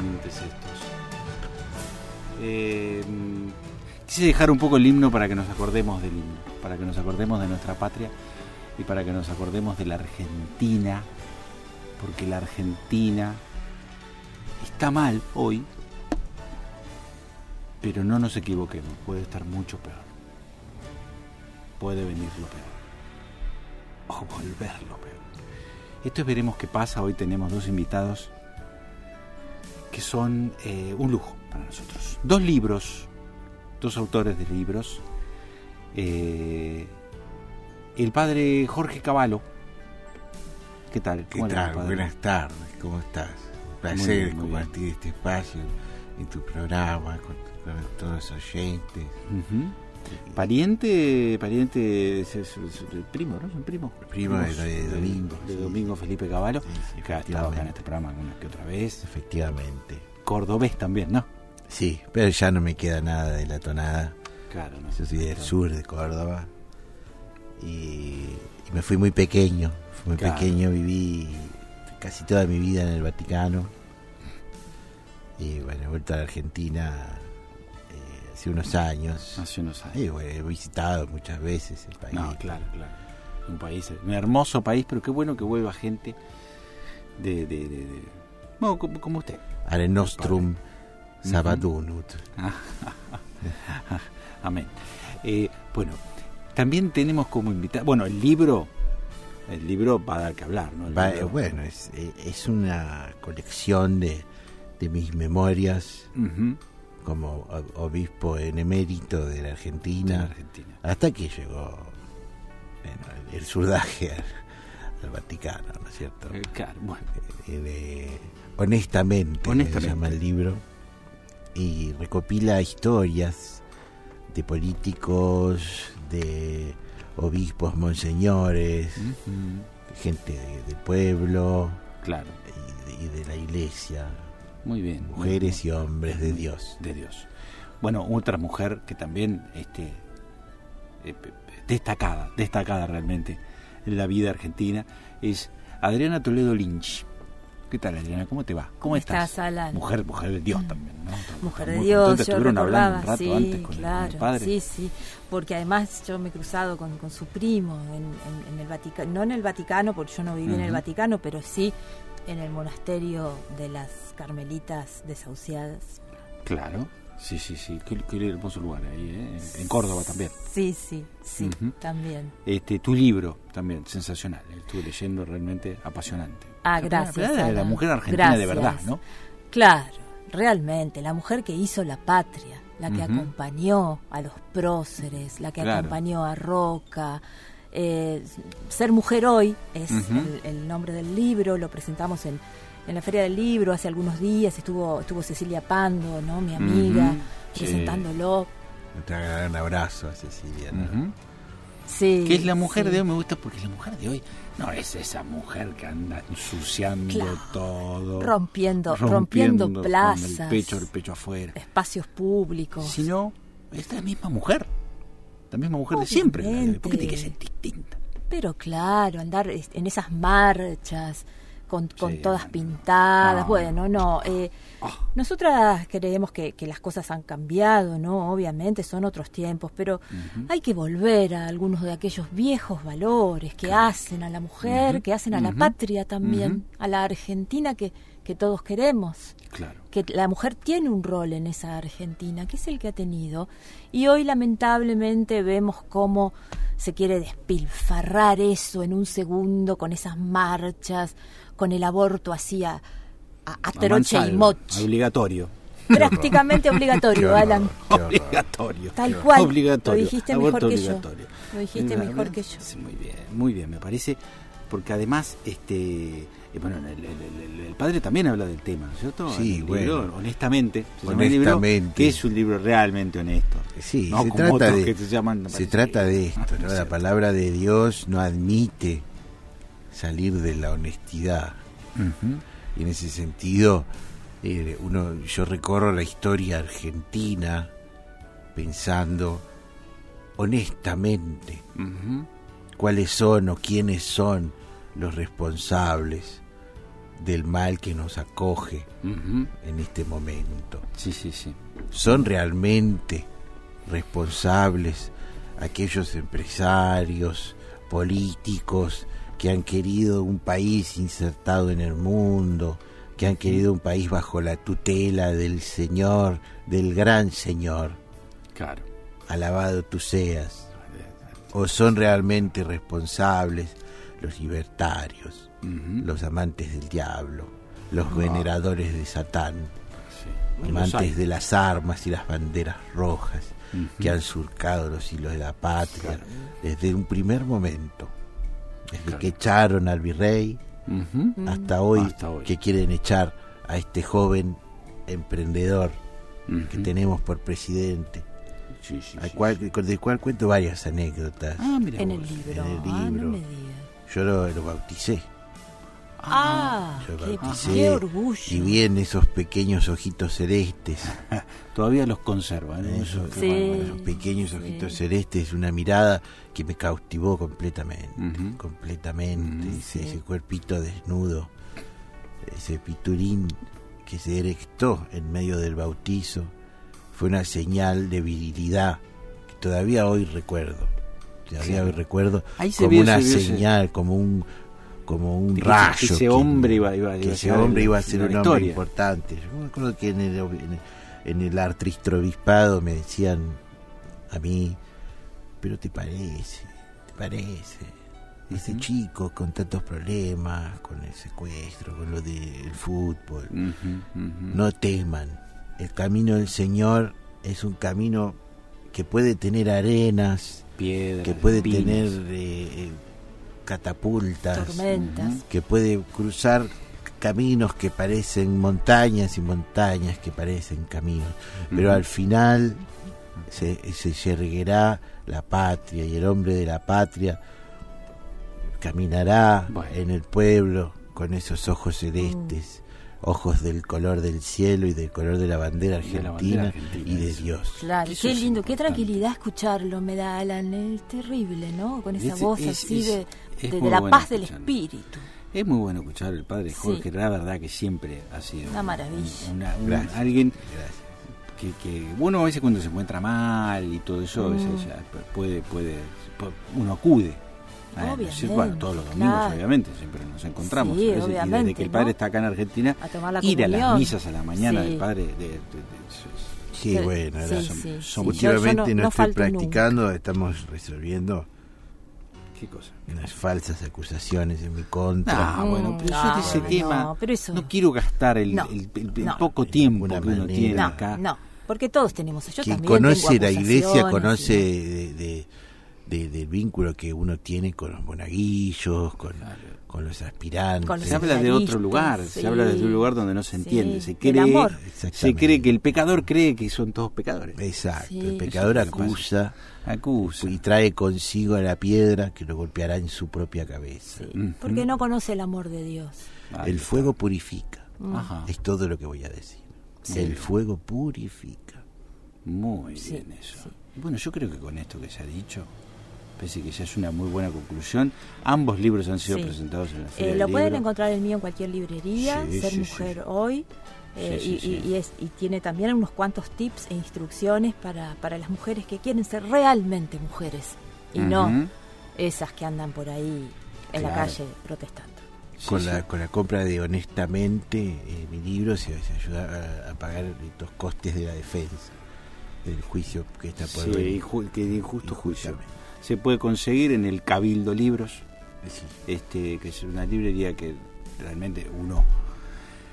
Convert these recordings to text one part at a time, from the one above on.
Estos. Eh, quise dejar un poco el himno para que nos acordemos del himno, para que nos acordemos de nuestra patria y para que nos acordemos de la Argentina, porque la Argentina está mal hoy, pero no nos equivoquemos, puede estar mucho peor. Puede venir lo peor. O volver lo peor. Esto es veremos qué pasa. Hoy tenemos dos invitados que son eh, un lujo para nosotros. Dos libros, dos autores de libros. Eh, el padre Jorge Cavallo. ¿Qué tal? ¿Qué tal? Buenas tardes, ¿cómo estás? Un placer compartir este espacio en tu programa con, todos los oyentes. Pariente, pariente, es, el primo, ¿no? ¿Un primo? primo de, Domingo. De, Domingo Felipe Cavallo, que ha estado acá en este programa una que otra vez. Efectivamente. Cordobés también, ¿no? Sí, pero ya no me queda nada de la tonada. Claro, no. Yo soy del sur de Córdoba. Y, me fui muy pequeño. Fui muy pequeño, viví casi toda mi vida en el Vaticano. Y bueno, he vuelto a la Argentina hace unos años. Hace unos años. Y, he visitado muchas veces el país. No, claro, claro. Un país, un hermoso país, pero qué bueno que vuelva gente de. de, de, bueno, como, usted. Arenostrum Sabadunut. Amén. Eh, bueno, también tenemos como invitado. Bueno, el libro. El libro va a dar que hablar, ¿no? bueno, es, es una colección de, de mis memorias como obispo en emérito de la Argentina, hasta que llegó el surdaje al, Vaticano, ¿no es cierto? Eh, eh, honestamente, honestamente, se llama el libro, y recopila historias de políticos, de obispos, monseñores, gente del pueblo, claro. y de la iglesia muy bien. Mujeres y hombres de Dios. De Dios. Bueno, otra mujer que también este, eh, destacada, destacada realmente en la vida argentina, es Adriana Toledo Lynch. ¿Qué tal, Adriana? ¿Cómo te va? ¿Cómo estás? Mujer, mujer de Dios también, ¿no? Mujer de Dios, yo estuvieron hablando un rato sí, antes con, claro, el padre. Sí, sí, porque además yo me he cruzado con, con su primo en, el Vaticano, no en el Vaticano, porque yo no viví en el Vaticano, pero sí en el monasterio de las Carmelitas desahuciadas. Claro, sí, sí, sí, qué, hermoso lugar ahí, ¿eh? en Córdoba también. Sí, sí, sí, también. Este, tu libro también, sensacional, estuve leyendo realmente apasionante. Ah, gracias. La, la mujer argentina de verdad, ¿no? Claro, realmente, la mujer que hizo la patria, la que acompañó a los próceres, la que acompañó a Roca, eh, Ser Mujer Hoy es el, nombre del libro, lo presentamos en, en, la Feria del Libro hace algunos días, estuvo, estuvo Cecilia Pando, ¿no? mi amiga, presentándolo. Un abrazo a Cecilia. Sí, que es la mujer de hoy, me gusta porque la mujer de hoy. No es esa mujer que anda ensuciando todo, rompiendo, rompiendo, plazas, el pecho, el pecho afuera, espacios públicos, sino es la misma mujer la misma mujer de siempre. ¿Por qué tiene que ser distinta? Pero claro, andar en esas marchas, con, todas pintadas. Bueno, no. Eh, ah. Nosotras creemos que, las cosas han cambiado, ¿no? Obviamente son otros tiempos, pero hay que volver a algunos de aquellos viejos valores que hacen a la mujer, que hacen a la patria también, a la Argentina que, que todos queremos. Claro. Que la mujer tiene un rol en esa Argentina, que es el que ha tenido. Y hoy lamentablemente vemos cómo se quiere despilfarrar eso en un segundo con esas marchas, con el aborto así a, a, troche y moche. Obligatorio. Prácticamente obligatorio, Alan. Obligatorio. Tal cual. Obligatorio. Lo dijiste mejor que yo. Lo dijiste mejor que yo. muy bien, muy bien, me parece. Porque además, este bueno, el, padre también habla del tema, ¿cierto? Sí, bueno. honestamente. honestamente. que es un libro realmente honesto. Sí, se, trata de, se, trata de, esto, ¿no? La palabra de Dios no admite salir de la honestidad. Y en ese sentido, eh, uno, yo recorro la historia argentina pensando honestamente cuáles son o quiénes son los responsables del mal que nos acoge en este momento. Sí, sí, sí. Son realmente responsables aquellos empresarios, políticos que han querido un país insertado en el mundo, que han querido un país bajo la tutela del Señor, del gran Señor. Claro. Alabado tú seas. O son realmente responsables los libertarios, los amantes del diablo, los ah. veneradores de Satán, amantes de las armas y las banderas rojas que han surcado los hilos de la patria desde un primer momento, desde que echaron al virrey hasta, hoy, que quieren echar a este joven emprendedor que tenemos por presidente. al cual, del cual cuento varias anécdotas. Ah, en, el libro. Ah, Yo lo bauticé. Ah, qué, orgullo. Y bien esos pequeños ojitos celestes. Todavía los conservan. Esos, pequeños ojitos celestes, una mirada que me cautivó completamente. Completamente. ese, cuerpito desnudo, ese piturín que se erectó en medio del bautizo, fue una señal de virilidad que todavía hoy recuerdo. Todavía hoy recuerdo como una señal, como un como un rayo. Que ese hombre iba, iba, que ese hombre iba a ser un hombre importante. Yo me acuerdo que en el, en el artristrobispado me decían a mí, pero te parece, te parece. Ese chico con tantos problemas, con el secuestro, con lo del fútbol, no teman. El camino del Señor es un camino que puede tener arenas, piedras, que puede tener eh, catapultas, que puede cruzar caminos que parecen montañas y montañas que parecen caminos, pero al final se, se yerguerá la patria y el hombre de la patria caminará en el pueblo con esos ojos celestes ojos del color del cielo y del color de la bandera argentina, y de Dios. Claro, qué lindo, qué tranquilidad escucharlo me da Alan, es terrible, ¿no? Con esa voz así de, la paz del espíritu. Es muy bueno escuchar al padre Jorge, la verdad que siempre ha sido una maravilla. alguien que, que, bueno, a veces cuando se encuentra mal y todo eso, a veces mm. puede, puede, uno acude bueno, todos los domingos, obviamente, siempre nos encontramos. Sí, y desde que el padre está acá en Argentina, ir a las misas a la mañana del padre. De, sí, bueno, últimamente no, estoy practicando, estamos resolviendo. ¿Qué cosa? Unas falsas acusaciones en mi contra. Ah, bueno, pero yo de ese tema no quiero gastar el, poco tiempo que uno tiene acá. No, porque todos tenemos. Yo Quien conoce la iglesia conoce de del vínculo que uno tiene con los monaguillos, con, con los aspirantes. se habla de otro lugar, se habla de un lugar donde no se entiende, se cree, se cree que el pecador cree que son todos pecadores. Exacto, el pecador acusa, acusa y trae consigo a la piedra que lo golpeará en su propia cabeza. Porque no conoce el amor de Dios. el fuego purifica, es todo lo que voy a decir. El fuego purifica. Muy bien eso. Bueno, yo creo que con esto que se ha dicho, parece que ya es una muy buena conclusión. Ambos libros han sido presentados en la Feria eh, Lo pueden encontrar el mío en cualquier librería, Ser Mujer Hoy. Eh, y, es, y tiene también unos cuantos tips e instrucciones para, para las mujeres que quieren ser realmente mujeres y no esas que andan por ahí en la calle protestando. con, la, con la compra de honestamente eh, mi libro se, ayuda a, pagar los costes de la defensa del juicio que está por sí, que injusto juicio se puede conseguir en el Cabildo Libros, este que es una librería que realmente uno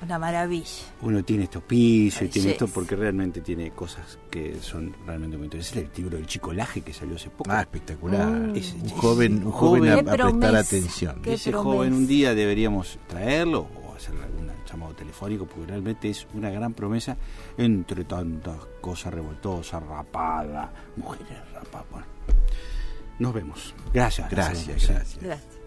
una maravilla. Uno tiene estos pisos y tiene esto porque realmente tiene cosas que son realmente muy interesantes. El libro del Chico Laje que salió hace poco. Ah, espectacular. un, joven, un joven, a, prestar atención. Ese joven un día deberíamos traerlo o hacerle algún llamado telefónico porque realmente es una gran promesa entre tantas cosas revoltosas, rapadas, mujeres rapadas. Nos vemos. Gracias. Gracias, gracias. gracias.